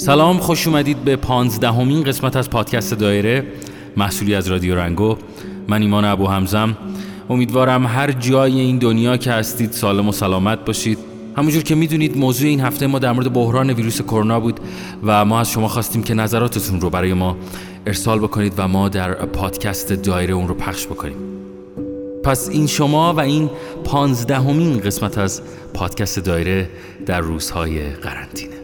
سلام خوش اومدید به پانزدهمین قسمت از پادکست دایره محصولی از رادیو رنگو. من ایمان ابو همزم امیدوارم هر جای این دنیا که هستید سالم و سلامت باشید. همونجور که می‌دونید موضوع این هفته ما در مورد بحران ویروس کرونا بود و ما از شما خواستیم که نظراتتون رو برای ما ارسال بکنید و ما در پادکست دایره اون رو پخش بکنیم. پس این شما و این پانزدهمین قسمت از پادکست دایره در روزهای قرنطینه.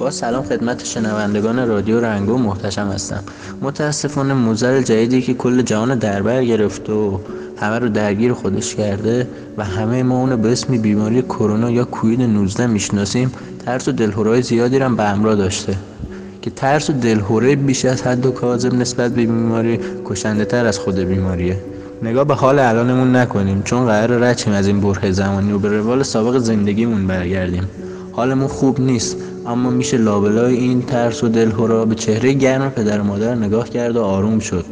با سلام خدمت شنوندگان رادیو رنگو محتشم هستم. متاسفانه موزل جدیدی که کل جهان دربر گرفت و همه رو درگیر خودش کرده و همه ما اونو به اسم بیماری کرونا یا کوید 19 می‌شناسیم ترس و دلهورای زیادی رو به همراه داشته. که ترس و دلهوره بیش از حد و کاذب نسبت به بیماری کشنده تر از خود بیماریه. نگاه به حال الانمون نکنیم چون قرار رچیم از این بره زمانی و به روال سابق زندگیمون برگردیم. حالمون خوب نیست. اما میشه لابلای این ترس و دلهورا به چهره گرم پدر و مادر نگاه کرد و آروم شد.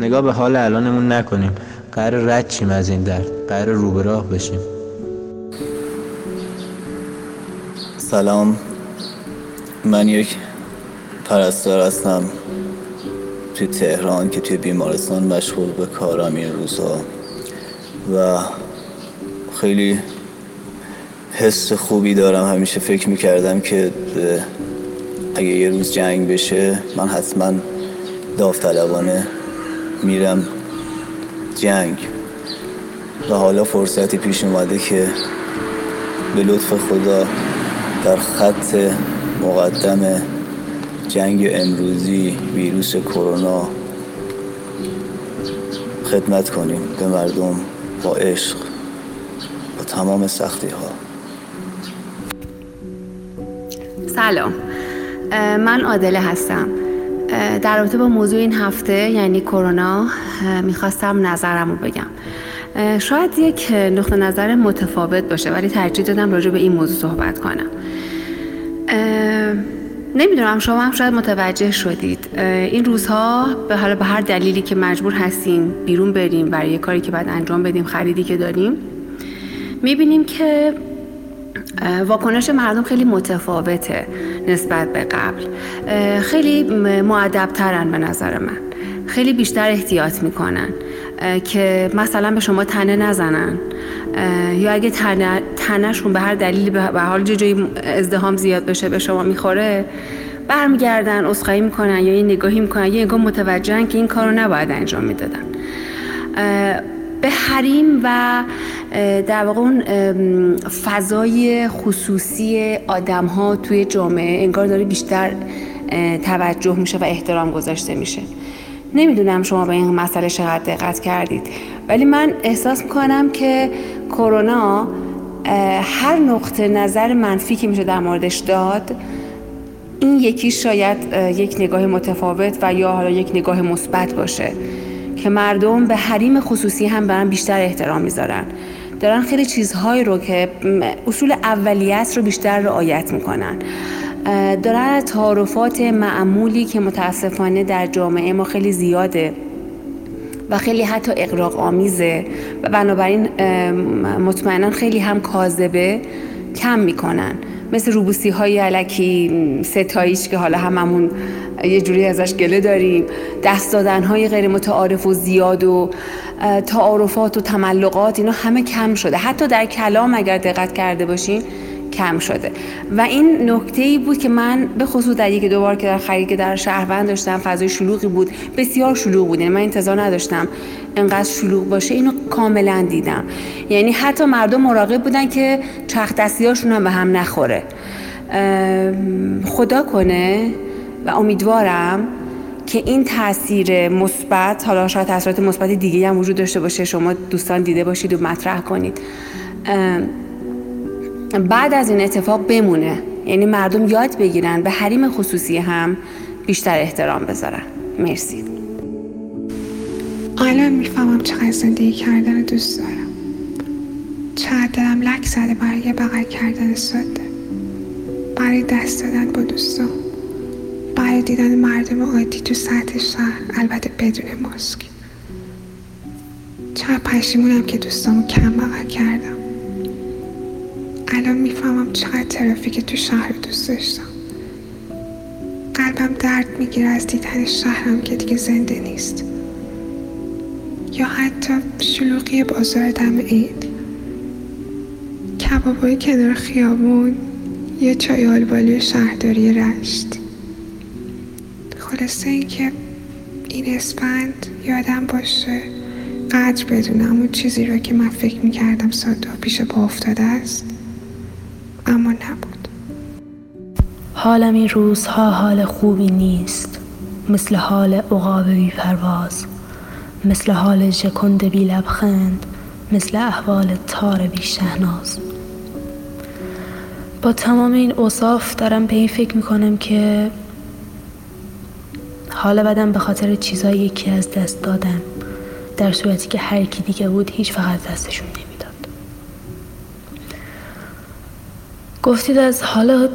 نگاه به حال الانمون نکنیم. قرار رد چیم از این درد. قرار رو به راه بشیم. سلام. من یک پرستار هستم. توی تهران که توی بیمارستان مشغول به کارم این روزها و خیلی حس خوبی دارم. همیشه فکر می‌کردم که اگه یه روز جنگ بشه من حتما داوطلبانه میرم جنگ. و حالا فرصتی پیش اومده که به لطف خدا در خط مقدم جنگ امروزی ویروس کرونا خدمت کنیم. به مردم با عشق با تمام سختی ها. سلام. من عادله هستم. در رابطه با موضوع این هفته یعنی کرونا می‌خواستم نظرم رو بگم شاید یک نقطه نظر متفاوت باشه ولی ترجیح دادم راجع به این موضوع صحبت کنم. نمی‌دونم شما هم شاید متوجه شدید. این روزها به حالا به هر دلیلی که مجبور هستیم بیرون بریم برای کاری که باید انجام بدیم خریدی که داریم می‌بینیم که واکنش مردم خیلی متفاوته نسبت به قبل. خیلی معدبترن به نظر من. خیلی بیشتر احتیاط می‌کنن. که مثلا به شما تنه نزنن. یا اگه تنه تنهشون به هر دلیلی به حال جایی ازدهام زیاد بشه به شما می‌خوره برمیگردن اسخایی می‌کنن یا یه نگاهی می‌کنن یا نگاه متوجهن که این کارو نباید انجام می‌دادن. به حریم و در واقع اون فضای خصوصی آدم ها توی جامعه انگار داره بیشتر توجه میشه و احترام گذاشته میشه. نمی‌دونم شما به این مسئله چقدر دقت کردید ولی من احساس می‌کنم که کرونا هر نقطه نظر منفی که میشه در موردش داد این یکی شاید یک نگاه متفاوت و یا حالا یک نگاه مثبت باشه. که مردم به حریم خصوصی هم برن بیشتر احترام می‌ذارن. دارن خیلی چیزهایی رو که اصول اولیت رو بیشتر رعایت می‌کنن. دارن تعارفات معمولی که متاسفانه در جامعه ما خیلی زیاده و خیلی حتی اقراق آمیزه و بنابراین مطمئنا خیلی هم کاذبه. کم می‌کنن. مثل روبوسی های علکی ستایش که حالا هممون یه جوری ازش گله داریم. دست دادن های غیر متعارف و زیاد و تعارفات و تملقات اینا همه کم شده. حتی در کلام اگر دقت کرده باشین کم شده. و این نکته ای بود که من به خصوص در یک دوبار که در خرید که در شهروند داشتم فضای شلوغی بود. بسیار شلوغ بود. یعنی من انتظار نداشتم انقدر شلوغ باشه اینو کاملا دیدم. یعنی حتی مردم مراقب بودن که چرخ دستیاشون هم به هم نخوره. خدا کنه و امیدوارم که این تاثیر مثبت حالا شاید تاثیرات مثبت دیگه هم وجود داشته باشه شما دوستان دیده باشید و مطرح کنید. بعد از این اتفاق بمونه. یعنی مردم یاد بگیرن به حریم خصوصی هم بیشتر احترام بذارن. مرسی. الان می‌فهمم چقدر زندگی کردن دوست دارم. چقدر دلم لک زده برای یه بغل کردن ساده برای دست دادن با دوستان برای دیدن مردم عادی تو سطح شهر البته بدون ماسک. چقدر پشیمونم که دوستامو کم بغل کردم. الان می‌فهمم چقدر ترافیک تو شهر دوست داشتم. قلبم درد می‌گیره از دیدن شهرم که دیگه زنده نیست. یا حتی شلوغی بازار دم عید کبابای کنار خیابون یا چای آلبالی شهرداری رشت. خلاصه اینکه این اسپند یادم باشه قدر بدونم اون چیزی رو که من فکر می‌کردم ساعت پیش با افتاده است اما نبود. حالم این روزها حال خوبی نیست مثل حال عقاب بی پرواز مثل حال جکند بی لبخند مثل احوال تار بی شهناز. با تمام این اوصاف دارم به این فکر می‌کنم که حالا بدم به خاطر چیزایی که از دست دادم در صورتی که هر کی دیگه بود هیچ فقط دستشون نمی‌داد. گفتید از حالا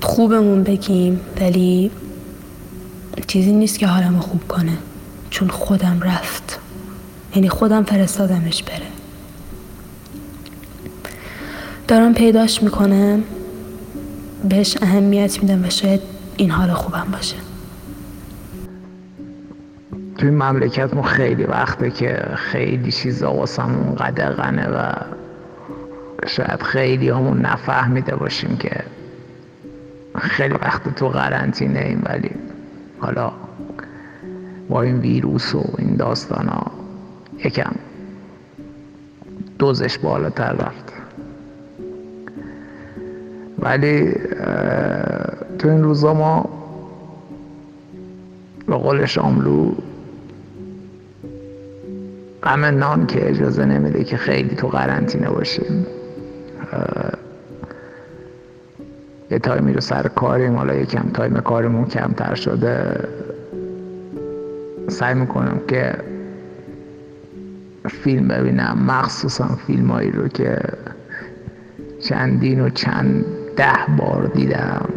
خوبمون بگیم ولی چیزی نیست که حالمو خوب کنه. چون خودم رفت. یعنی خودم فرستادمش بره. دارم پیداش می‌کنم. بهش اهمیت میدم و شاید این حال خوبم باشه. توی مملکت خیلی وقته که خیلی چیزا واسمون قدغنه و شاید خیلی همون نفهمیده باشیم که خیلی وقت تو قرنطینه ایم ولی حالا با این ویروس و این داستان ها. یکم دوزش بالاتر رفت. ولی تو این روزا ما به قول شاملو غم نان که اجازه نمیده که خیلی تو قرنطینه باشیم. یه تایمی رو سر کاریم حالا یکم تایم کارمون کمتر شده. سعی می‌کنم که فیلم ببینم. مخصوصا فیلم هایی رو که چندین و چند ده بار دیدم.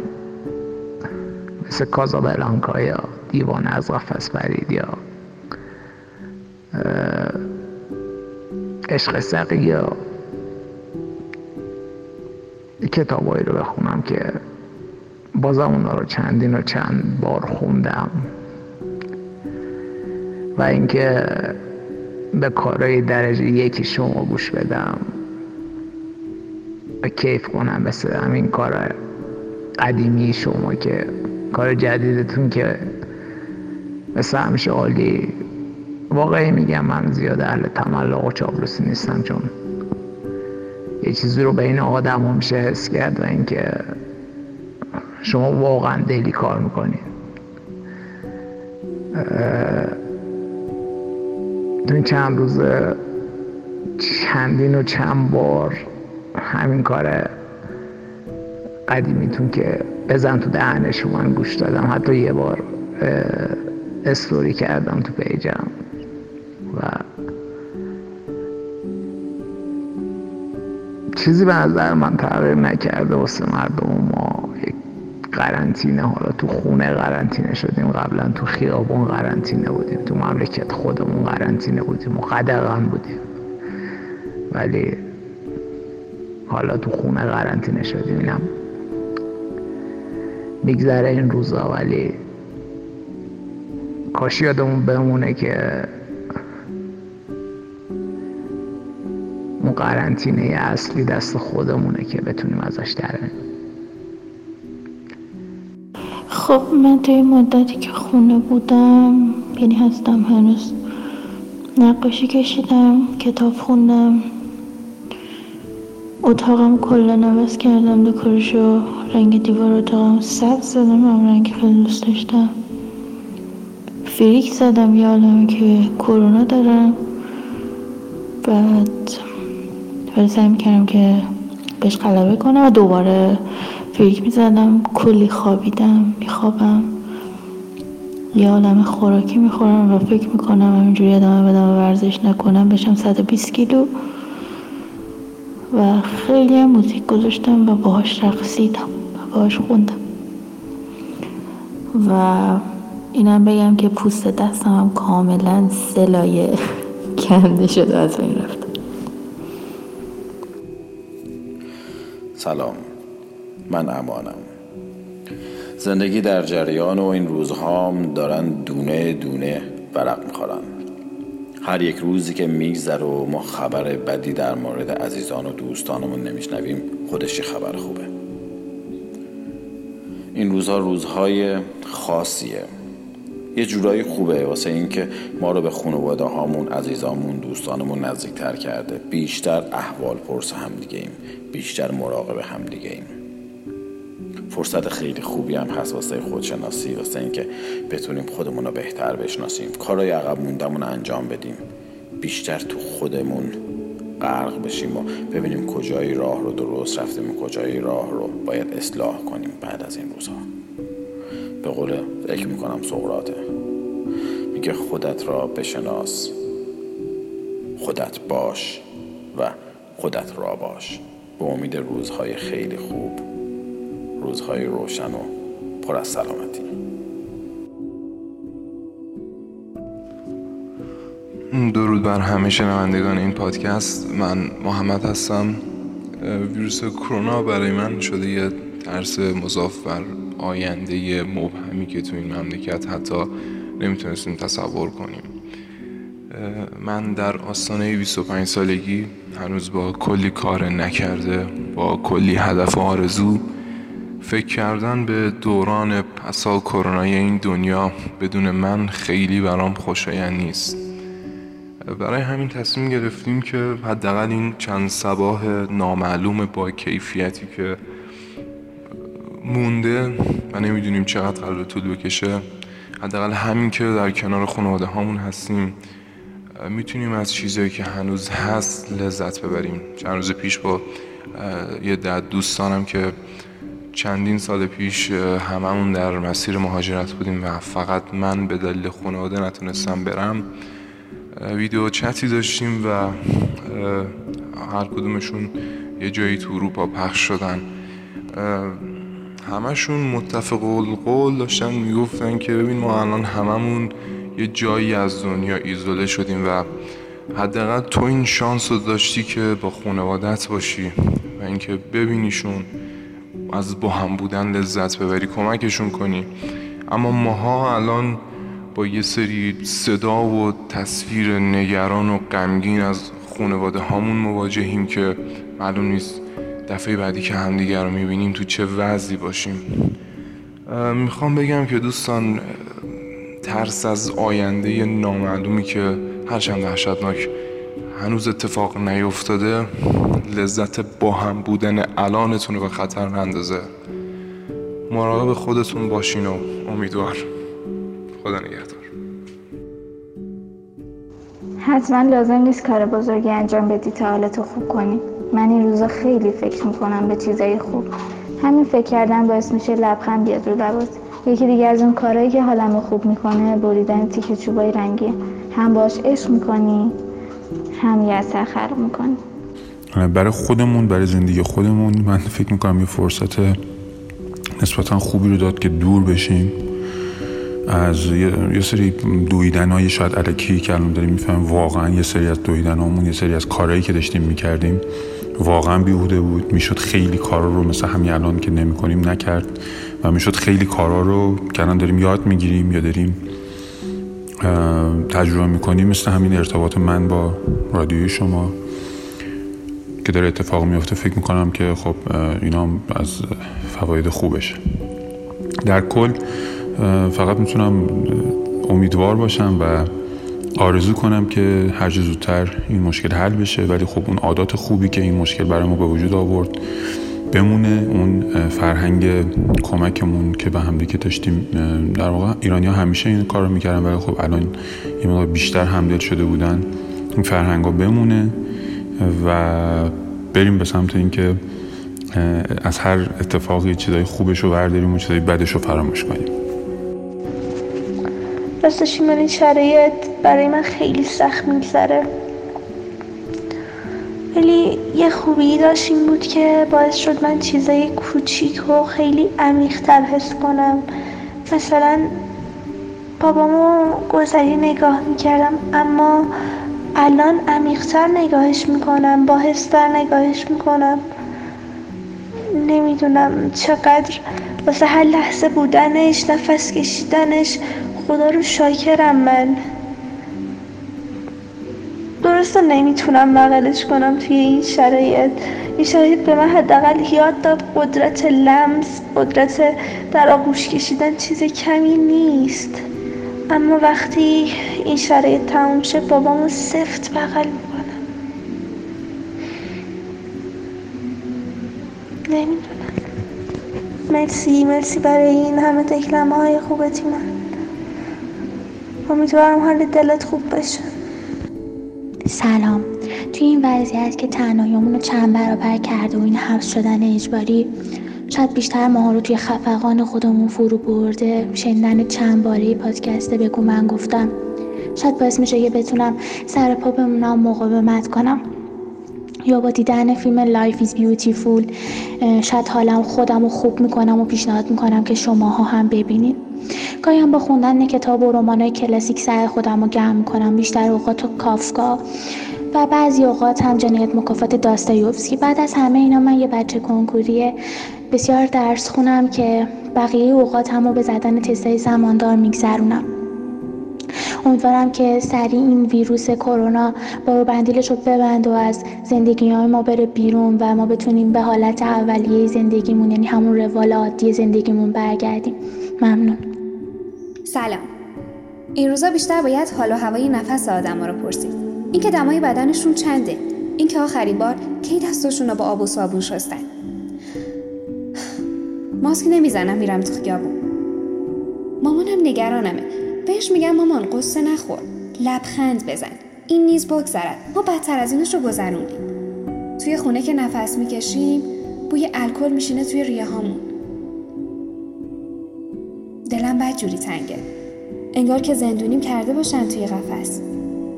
مثل کازابلانکا یا دیوان از قفس برید یا عشق سقی یا کتابایی رو بخونم که بازم اونا رو چندین و چند بار خوندم. و اینکه به کارهای درجه یکی شما گوش بدم و کیف کنم مثل همین کار قدیمی شما که کار جدیدتون که مثل همیشه عالی. واقعی میگم من زیاد اهل تملق و چابلوسی نیستم چون یه چیزی رو بین آدم هم میشه حس کرد و اینکه شما واقعا دلی کار می‌کنید تو این چند روز چندین و چند بار همین کار قدیمیتون که بزن تو دهن شما گوش دادم. حتی یه بار استوری کردم تو پیجم و چیزی به نظر من تغییر نکرده واسه مردم ما. قرنطینه حالا تو خونه قرنطینه شدیم قبلا تو خیابون قرنطینه بودیم تو مملکت خودمون قرنطینه بودیم و قدغن بودیم. ولی حالا تو خونه قرنطینه شدیم اینم میگذره این روزا. ولی کاش یادمون بمونه که اون قرنطینه اصلی دست خودمونه که بتونیم ازش در خب من توی مدتی که خونه بودم یعنی هستم هنوز نقاشی کشیدم کتاب خوندم اتاقم کلا عوض کردم دکورشو رنگ دیوار اتاقم سبز زدم هم رنگ خیلی دوست داشتم. فریک زدم یه که کرونا دارم بعد ولی سعی می‌کردم که بهش غلبه کنم و دوباره فکر می‌زدم کلی خوابیدم میخوابم. یه عالم خوراکی می‌خورم و فکر می‌کنم همینجوری ادامه بدم و ورزش نکنم بشم 120 کیلو. و خیلی هم موزیک گذاشتم و باهاش رقصیدم و باهاش خوندم. و اینم بگم که پوست دستم هم کاملا سلایه کنده شده از این رفت سلام. من امانم. زندگی در جریان و این روزهام دارن دونه دونه ورق می‌خورن. هر یک روزی که میگذره و ما خبر بدی در مورد عزیزان و دوستانمون نمیشنویم خودش خبر خوبه. این روزها روزهای خاصیه. یه جورایی خوبه واسه اینکه ما رو به خانواده هامون عزیزامون دوستانمون نزدیکتر کرده. بیشتر احوال پرس هم دیگه ایم بیشتر مراقب هم دیگه ایم فرصت خیلی خوبی هم هست واسه خودشناسی واسه اینکه بتونیم خودمون رو بهتر بشناسیم. کارهای عقب موندمون انجام بدیم. بیشتر تو خودمون غرق بشیم و ببینیم کجای راه رو درست رفتیم و کجای راه رو باید اصلاح کنیم بعد از این روزها به قول فکر می‌کنم سقراته میگه خودت را بشناس خودت باش و خودت را باش. به امید روزهای خیلی خوب. روزهای روشن و پر از سلامتی. درود بر همه شنوندگان این پادکست. من محمد هستم. ویروس کرونا برای من شده یه ترس مضاف بر آینده مبهمی که تو این مملکت حتی نمی‌تونستیم تصور کنیم. من در آستانه 25 سالگی هنوز با کلی کار نکرده با کلی هدف و آرزو فکر کردن به دوران پسا کرونای این دنیا بدون من خیلی برام خوشایند نیست. برای همین تصمیم گرفتیم که حداقل این چند سباه نامعلوم با کیفیتی که مونده و نمی‌دونیم چقدر قرار طول بکشه حداقل همین که در کنار خانواده هامون هستیم می‌تونیم از چیزهایی که هنوز هست لذت ببریم. چند روز پیش با یه دد دوستانم که چندین سال پیش هممون در مسیر مهاجرت بودیم و فقط من به دلیل خانواده نتونستم برم. ویدیو چتی داشتیم و هر کدومشون یه جایی تو اروپا پخش شدن. همشون متفق القول داشتن می‌گفتن که ببین ما الان هممون یه جایی از دنیا ایزوله شدیم و حداقل تو این شانس رو داشتی که با خانوادت باشی و اینکه ببینیشون از با هم بودن لذت ببری کمکشون کنی. اما ماها الان با یه سری صدا و تصویر نگران و غمگین از خانواده هامون مواجهیم که معلوم نیست دفعه بعدی که همدیگر رو می‌بینیم تو چه وضعی باشیم. می‌خوام بگم که دوستان ترس از آینده نامعلومی که هرچند وحشتناک هنوز اتفاق نیفتاده لذت با هم بودن الانتون رو به خطر نندازه. مراقب خودتون باشین و امیدوار. خدا نگهدار. حتما لازم نیست کار بزرگی انجام بدی تا حالتو خوب کنی. من این روزا خیلی فکر می‌کنم به چیزای خوب. همین فکر کردن باعث میشه لبخند بیاد رو لبات یکی دیگه از اون کارهایی که حالمو خوب می‌کنه بریدن تیکه چوبای رنگی. هم باش عشق می‌کنی. هم یه اثر خلق می‌کنی. برای خودمون برای زندگی خودمون من فکر می‌کنم یه فرصت نسبتا خوبی رو داد که دور بشیم. از یه, سری دویدن های شاید علکی که الان داریم می‌فهمیم واقعا یه سری از دویدن همون یه سری از کارهایی که داشتیم می‌کردیم واقعا بیهوده بود. می‌شد خیلی کارا رو مثل همین الان که نمی کنیم نکرد و می‌شد خیلی کارا رو که الان داریم یاد می‌گیریم یا داریم تجربه می‌کنیم مثل همین ارتباط من با رادیوی شما که داره اتفاق میفته فکر می‌کنم که خب اینا از فواید خوبشه. در کل فقط می‌تونم امیدوار باشم و آرزو کنم که هر زودتر این مشکل حل بشه. ولی خب اون عادات خوبی که این مشکل برای ما به وجود آورد بمونه اون فرهنگ کمکمون که به هم دیگه داشتیم در واقع ایرانی ها همیشه این کار رو می‌کردن ولی خب الان یه مقدار بیشتر همدل شده بودن این فرهنگ ها بمونه و بریم به سمت اینکه از هر اتفاقی چیزای خوبش رو برداریم و چیزای بدش رو فراموش کنیم. راستش این شرایط برای من خیلی سخت میگذره. ولی یه خوبی داشت این بود که باعث شد من چیزای کوچیک و خیلی عمیقتر حس کنم. مثلا بابامو گذری نگاه می‌کردم اما الان عمیقتر نگاهش می‌کنم با نگاهش می‌کنم. نمی‌دونم چقدر واسه هر لحظه بودنش نفس کشیدنش خدا رو شاکرم من. درسته نمی‌تونم بغلش کنم توی این شرایط. این شرایط به من حداقل یاد داد قدرت لمس قدرت در آغوش کشیدن چیز کمی نیست. اما وقتی این شرایط تموم شه بابامو سفت بغل می‌کنم. نمی‌دونم. مرسی مرسی برای این همه دکلمه های خوبتی من امیدوارم حال دلت خوب باشه. سلام. توی این وضعیت که تنهاییمون رو چند برابر کرده و این حبس شدن اجباری شاید بیشتر ماها رو توی خفقان خودمون فرو برده شنیدن چند باره پادکست بگو من گفتم. شاید باعث میشه که بتونم سر پا بمونم مقاومت کنم. یا با دیدن فیلم Life is Beautiful شاید حالم خودم رو خوب می‌کنم و پیشنهاد می‌کنم که شماها هم ببینید. گاهی هم با خوندن کتاب و رمانای کلاسیک سر خودم رو گرم می‌کنم بیشتر اوقات و کافکا و بعضی اوقات هم جنایت مکافات داستایوفسکی. بعد از همه اینا من یه بچه کنکوری بسیار درس خونم که بقیه اوقات هم رو به زدن تستای زماندار میگذرونم. امیدوارم که سریع این ویروس کرونا با بندیلش رو ببند و از زندگی های ما بره بیرون و ما بتونیم به حالت اولیه زندگیمون یعنی همون روال عادی زندگیمون برگردیم. ممنون. سلام. این روزا بیشتر باید حال و هوای نفس آدم رو پرسید. اینکه دمای بدنشون چنده؟ اینکه آخرین بار کی دستشون رو با آب و صابون شستن؟ ماسک نمی‌زنم میرم تو خیابون. مامانم نگرانمه. بهش میگم مامان قصه نخور. لبخند بزن. این نیز بگذرد. ما بدتر از اینش رو گذروندیم. توی خونه که نفس می‌کشیم بوی الکل میشینه توی ریه هامون دلم بد جوری تنگه. انگار که زندونیم کرده باشن توی قفس.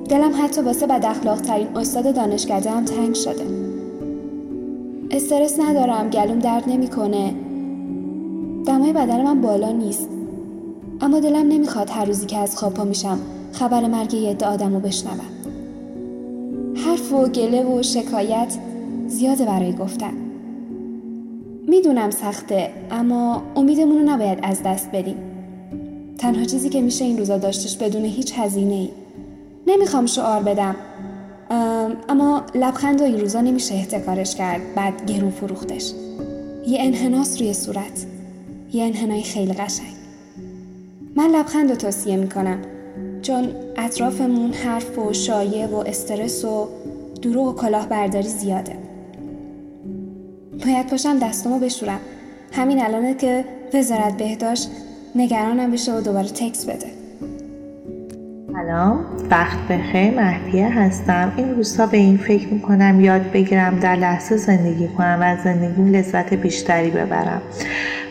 دلم حتی واسه بد اخلاق ترین استاد دانشکده هم تنگ شده. استرس ندارم گلوم درد نمی‌کنه. دمای بدن من بالا نیست. اما دلم نمی‌خواد هر روزی که از خواب پا میشم خبر مرگ یه عده آدم رو بشنوم. حرف و گله و شکایت زیاده برای گفتن. می‌دونم سخته اما امیدمون رو نباید از دست بدیم. تنها چیزی که میشه این روزا داشتش بدون هیچ هزینه ای نمی‌خوام شعار بدم اما لبخند و این روزا نمیشه احتکارش کرد بعد گرون فروختش. یه انحناس روی صورت. یه انحنای خیلی قشنگ. من لبخند رو توصیه می‌کنم. چون اطرافمون حرف و شایع و استرس و دروغ و کلاهبرداری زیاده. باید پاشم دستمو بشورم. همین الانه که وزارت بهداشت نگرانم بشه و دوباره تکس بده. سلام. وقت بخیر. مهدیه هستم. این روزها به این فکر می‌کنم یاد بگیرم در لحظه زندگی کنم و از زندگیم لذت بیشتری ببرم.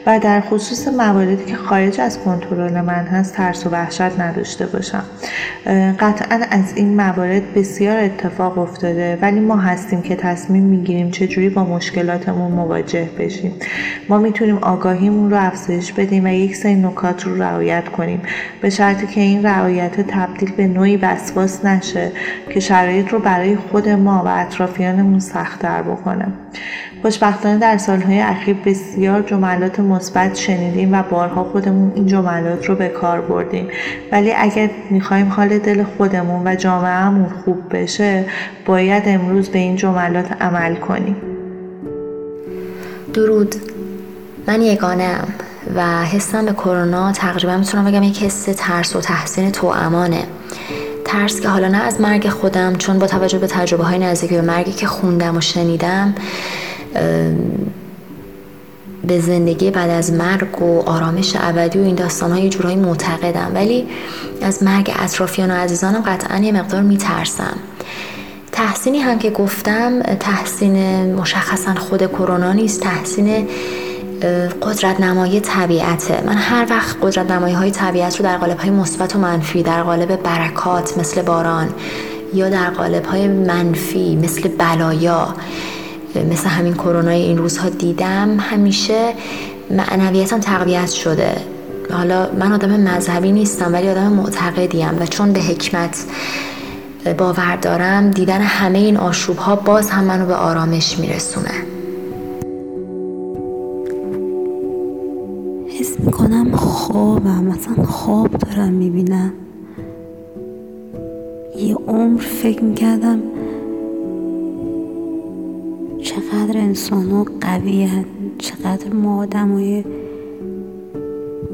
و در خصوص مواردی که خارج از کنترل من هست ترس و وحشت نداشته باشم. قطعا از این موارد بسیار اتفاق افتاده ولی ما هستیم که تصمیم می‌گیریم چجوری با مشکلاتمون مواجه بشیم. ما می‌تونیم آگاهیمون رو افزایش بدیم و یک سری نکات رو رعایت کنیم. به شرطی که این رعایت تبدیل به نوعی وسواس نشه که شرایط رو برای خود ما و اطرافیانمون سختتر بکنه. خوشبختانه در سالهای اخیر بسیار جملات مثبت شنیدیم و بارها خودمون این جملات رو به کار بردیم. ولی اگر می‌خوایم حال دل خودمون و جامعهمون خوب بشه باید امروز به این جملات عمل کنیم. درود. من یگانه و حسم به کرونا تقریبا می‌تونم بگم یک حس ترس و تحسین تو امانه. ترس که حالا نه از مرگ خودم چون با توجه به تجربه های نزدیکی به مرگی که خوندم و شنیدم به زندگی بعد از مرگ و آرامش ابدی و این داستان های جورایی معتقدم. ولی از مرگ اطرافیان و عزیزانم قطعا یه مقدار میترسم. تحسینی هم که گفتم تحسین مشخصا خود کرونا نیست تحسین قدرت نمایی طبیعته. من هر وقت قدرت نمایی های طبیعت رو در قالب های مثبت و منفی در قالب برکات مثل باران یا در قالب های منفی مثل بلایا مثل همین کرونا این روزها دیدم همیشه معنویتم تقویت شده. حالا من آدم مذهبی نیستم ولی آدم معتقدیم و چون به حکمت باور دارم دیدن همه این آشوب ها باز هم منو به آرامش میرسونه. می‌کنم خوابم مثلا خواب دارم می‌بینم. یه عمر فکر می‌کردم چقدر انسان ها قوی چقدر ما آدم های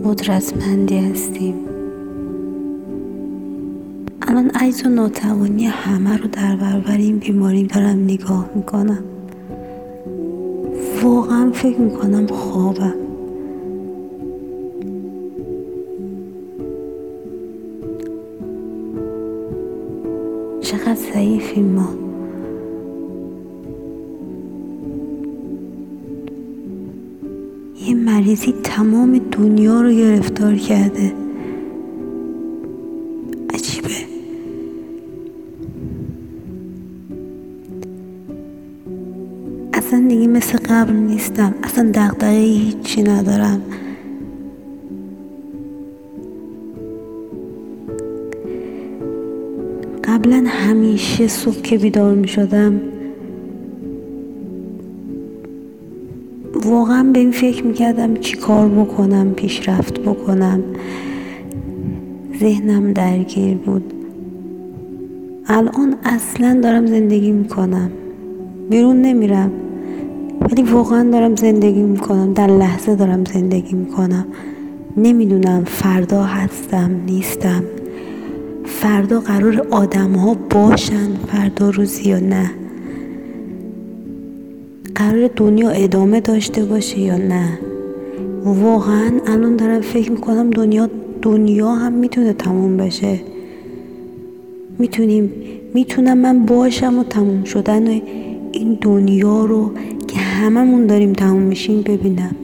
قدرتمندی هستیم. الان عیز و ناتوانی همه رو در برابر این بیماری دارم نگاه می‌کنم. واقعا فکر می‌کنم خوابم. چقدر ضعیفیم ما. مریضی تمام دنیا رو گرفتار کرده. عجیبه. اصلا دیگه مثل قبل نیستم. اصلا دقدقه هیچی ندارم. قبلا همیشه صبح که بیدار می شدم واقعا به این فکر می‌کردم چی کار بکنم پیشرفت بکنم. ذهنم درگیر بود. الان اصلا دارم زندگی می‌کنم. بیرون نمیرم. ولی واقعا دارم زندگی می‌کنم. در لحظه دارم زندگی می‌کنم. نمی‌دونم فردا هستم نیستم. فردا قرار آدم ها باشن فردا روزی یا نه. قرار دنیا ادامه داشته باشه یا نه؟ واقعا الان دارم فکر می‌کنم دنیا دنیا هم می‌تونه تموم بشه. می‌تونیم می‌تونم من باشم و تموم شدن و این دنیا رو که هممون داریم تموم میشیم ببینم.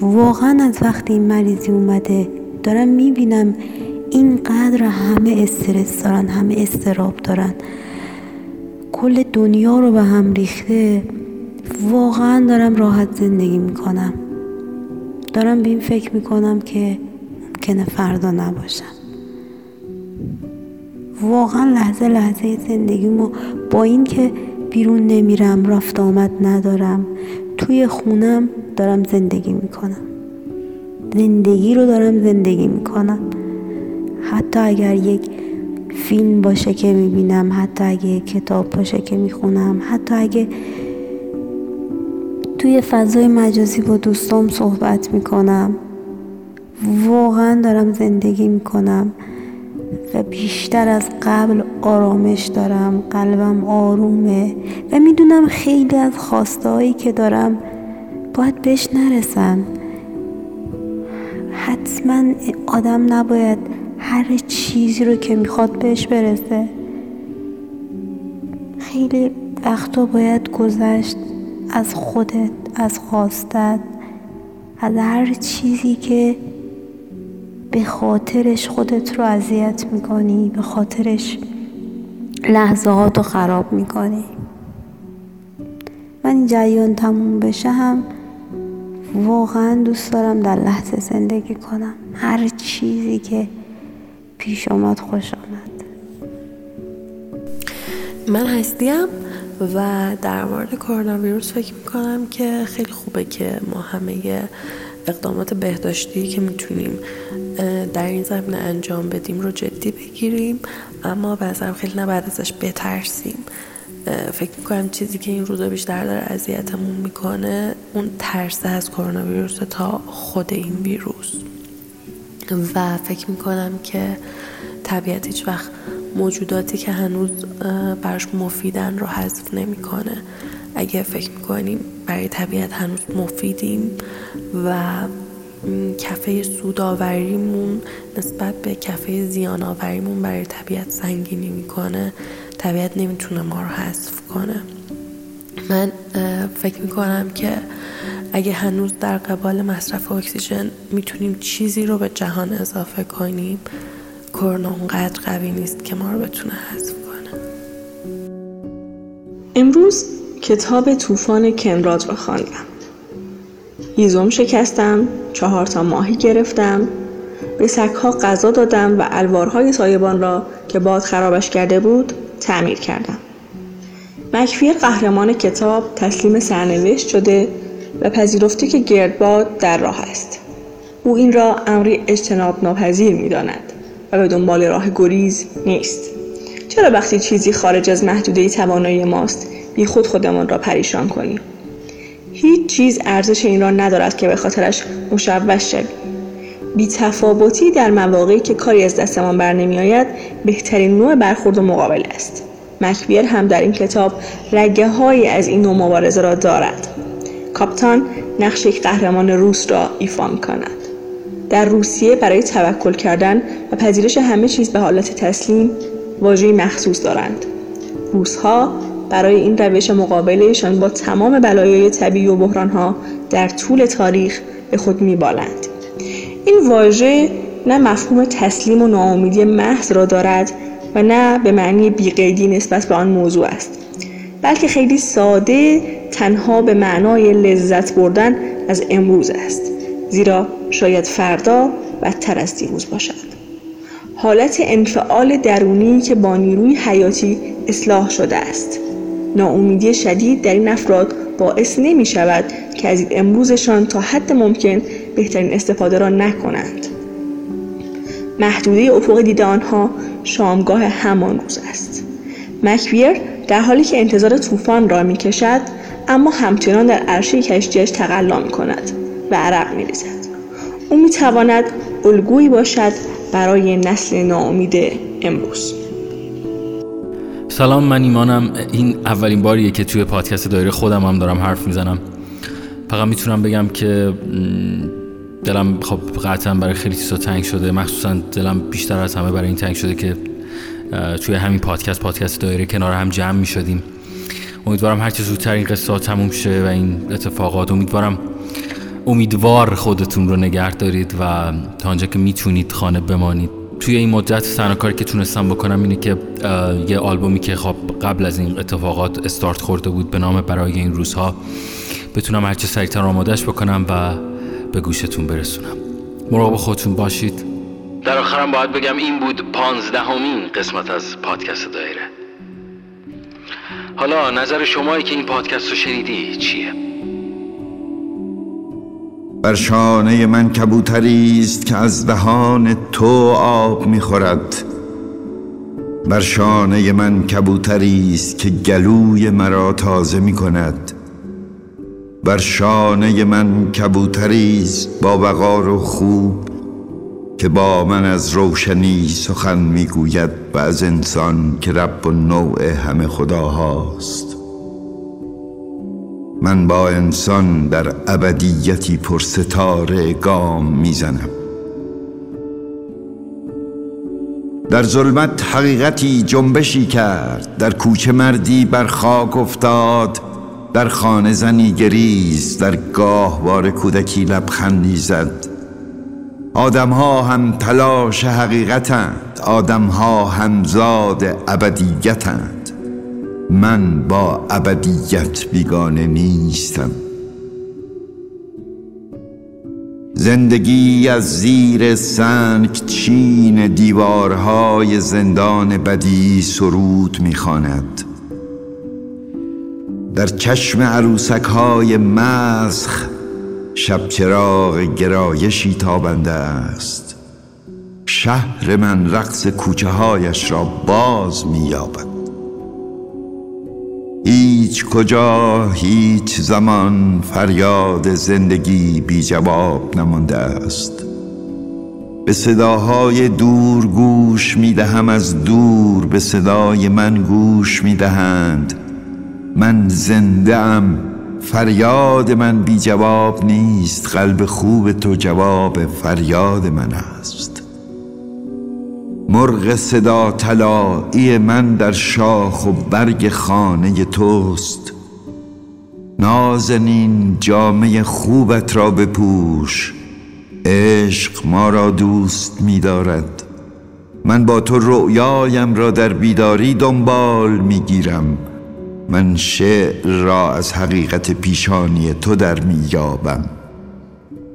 واقعا از وقتی این مریضی اومده دارم می‌بینم اینقدر همه استرس دارن همه استراب دارن. کل دنیا رو به هم ریخته. واقعا دارم راحت زندگی می‌کنم. دارم به این فکر می‌کنم که ممکنه فردا نباشم. واقعا لحظه لحظه زندگیمو با این که بیرون نمیرم رفت آمد ندارم توی خونم دارم زندگی می‌کنم. زندگی رو دارم زندگی می‌کنم. حتی اگر یک فیلم باشه که می‌بینم حتی اگه کتاب باشه که می‌خونم حتی اگه توی فضای مجازی با دوستام صحبت می‌کنم. واقعا دارم زندگی می‌کنم و بیشتر از قبل آرامش دارم قلبم آرومه و می‌دونم خیلی از خواسته هایی که دارم باید بهش نرسن. حتما آدم نباید هر چیزی رو که می‌خواد بهش برسه. خیلی وقتا باید گذشت. از خودت از خواستت از هر چیزی که به خاطرش خودت رو اذیت می‌کنی به خاطرش لحظه رو خراب می‌کنی. من این جریان تموم بشه هم واقعا دوست دارم در لحظه زندگی کنم. هر چیزی که پیش آمد خوش آمد من هستیم. و در مورد کرونا ویروس فکر می‌کنم که خیلی خوبه که ما همه اقدامات بهداشتی که می‌تونیم در این زمینه انجام بدیم رو جدی بگیریم. اما بعضا خیلی نباید ازش بترسیم. فکر می‌کنم چیزی که این روزا بیشتر داره اذیتمون می‌کنه اون ترس از کرونا ویروس تا خود این ویروس. و فکر می‌کنم که طبیعت هیچ وقت موجوداتی که هنوز براش مفیدن رو حذف نمی‌کنه. اگه فکر می‌کنیم برای طبیعت هنوز مفیدیم و کفه سوداوریمون نسبت به کفه زیانآوریمون برای طبیعت سنگینی می‌کنه طبیعت نمی‌تونه ما رو حذف کنه. من فکر می‌کنم که اگه هنوز در قبال مصرف اکسیژن می‌تونیم چیزی رو به جهان اضافه کنیم کرونا اونقدر قوی نیست که ما رو بتونه حذف کنه. امروز کتاب طوفان کنراد را خواندم. هیزم شکستم چهار تا ماهی گرفتم به سگها غذا دادم و الوارهای سایبان را که باد خرابش کرده بود تعمیر کردم. مکفی قهرمان کتاب تسلیم سرنوشت شده و پذیرفته که گردباد در راه است. او این را امری اجتناب ناپذیر می داند و به دنبال راه گریز نیست. چرا وقتی چیزی خارج از محدوده توانایی ماست بی خود خودمان را پریشان کنیم؟ هیچ چیز ارزش این را ندارد که به خاطرش مشوش شویم. بی تفاوتی در مواقعی که کاری از دستمان بر نمی آید بهترین نوع برخورد و مقابل است. مکبیر هم در این کتاب رگه های از این نوع مبارزه را دارد. کاپتان نقش یک قهرمان روس را ایفا می کند. در روسیه برای توکل کردن و پذیرش همه چیز به حالت تسلیم واژه‌ای مخصوص دارند. روسها برای این روش مقابلهشان با تمام بلایای طبیعی و بحرانها در طول تاریخ به خود میبالند. این واژه نه مفهوم تسلیم و ناامیدی محض را دارد و نه به معنی بیقیدی نسبت به آن موضوع است بلکه خیلی ساده تنها به معنای لذت بردن از امروز است. زیرا شاید فردا بدتر از دیروز باشد. حالت انفعال درونی که با نیروی حیاتی اصلاح شده است. ناامیدی شدید در این افراد باعث نمی شود که از امروزشان تا حد ممکن بهترین استفاده را نکنند. محدوده افق دید آنها شامگاه همان روز است. مکویر در حالی که انتظار طوفان را می کشد اما همچنان در عرشه کشتیش تقلا می کند و عرق می ریزد. او می تواند الگویی باشد برای نسل ناامید امروز. سلام من ایمانم. این اولین باریه که توی پادکست دایره خودم هم دارم حرف می‌زنم. فقط می‌تونم بگم که دلم خب قطعا برای خیلی چیزا تنگ شده. مخصوصا دلم بیشتر از همه برای این تنگ شده که توی همین پادکست پادکست دایره کنار هم جمع می شدیم امیدوارم هر چه زودتر این قصه تموم شه و این اتفاقات امیدوارم امیدوار خودتون رو نگه دارید و تا آنجا که می‌تونید خانه بمانید. توی این مدت تنها کاری که تونستم بکنم اینه که یه آلبومی که خب قبل از این اتفاقات استارت خورده بود به نام برای این روزها بتونم هرچه سریعتر آمادش بکنم و به گوشتون برسونم. مراقب خودتون باشید. در آخرم باید بگم این بود پانزدهمین قسمت از پادکست دایره. حالا نظر شمایی که این پادکست رو شنیدی چیه؟ بر شانه من کبوتری است که از دهان تو آب می‌خورد. بر شانه من کبوتری است که گلوی مرا تازه می کند بر شانه من کبوتری است با وقار و خوب که با من از روشنی سخن می‌گوید و از انسان که رب و نوع همه خداهاست. من با انسان در ابدیتی پر ستاره گام می‌زنم. در ظلمت حقیقتی جنبشی کرد. در کوچه مردی بر خاک افتاد. در خانه زنی گریز. در گاهوار کودکی لبخندی زد آدمها هم تلاش حقیقتند. آدمها همزاد ابدیتند. من با ابدیت بیگانه نیستم. زندگی از زیر سنگ چین دیوارهای زندان بدی سرود می‌خواند. در چشم عروسک های مسخ شب چراغ گرایشی تابنده است. شهر من رقص کوچه هایش را باز مییابد. هیچ کجا هیچ زمان فریاد زندگی بی جواب نمانده است. به صداهای دور گوش می دهم از دور به صدای من گوش می دهند. من زنده ام فریاد من بی جواب نیست. قلب خوب تو جواب فریاد من است. مرغ صدا طلایی من در شاخ و برگ خانه توست. نازنین جامعه خوبت را بپوش عشق ما را دوست می دارد من با تو رؤیایم را در بیداری دنبال می گیرم من شعر را از حقیقت پیشانی تو در میابم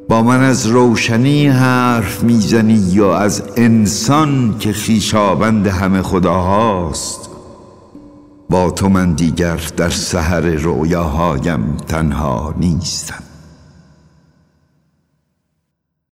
با من از روشنی حرف می‌زنی یا از انسان که خیشابند همه خداهاست؟ با تو من دیگر در سحر رویاهایم تنها نیستم.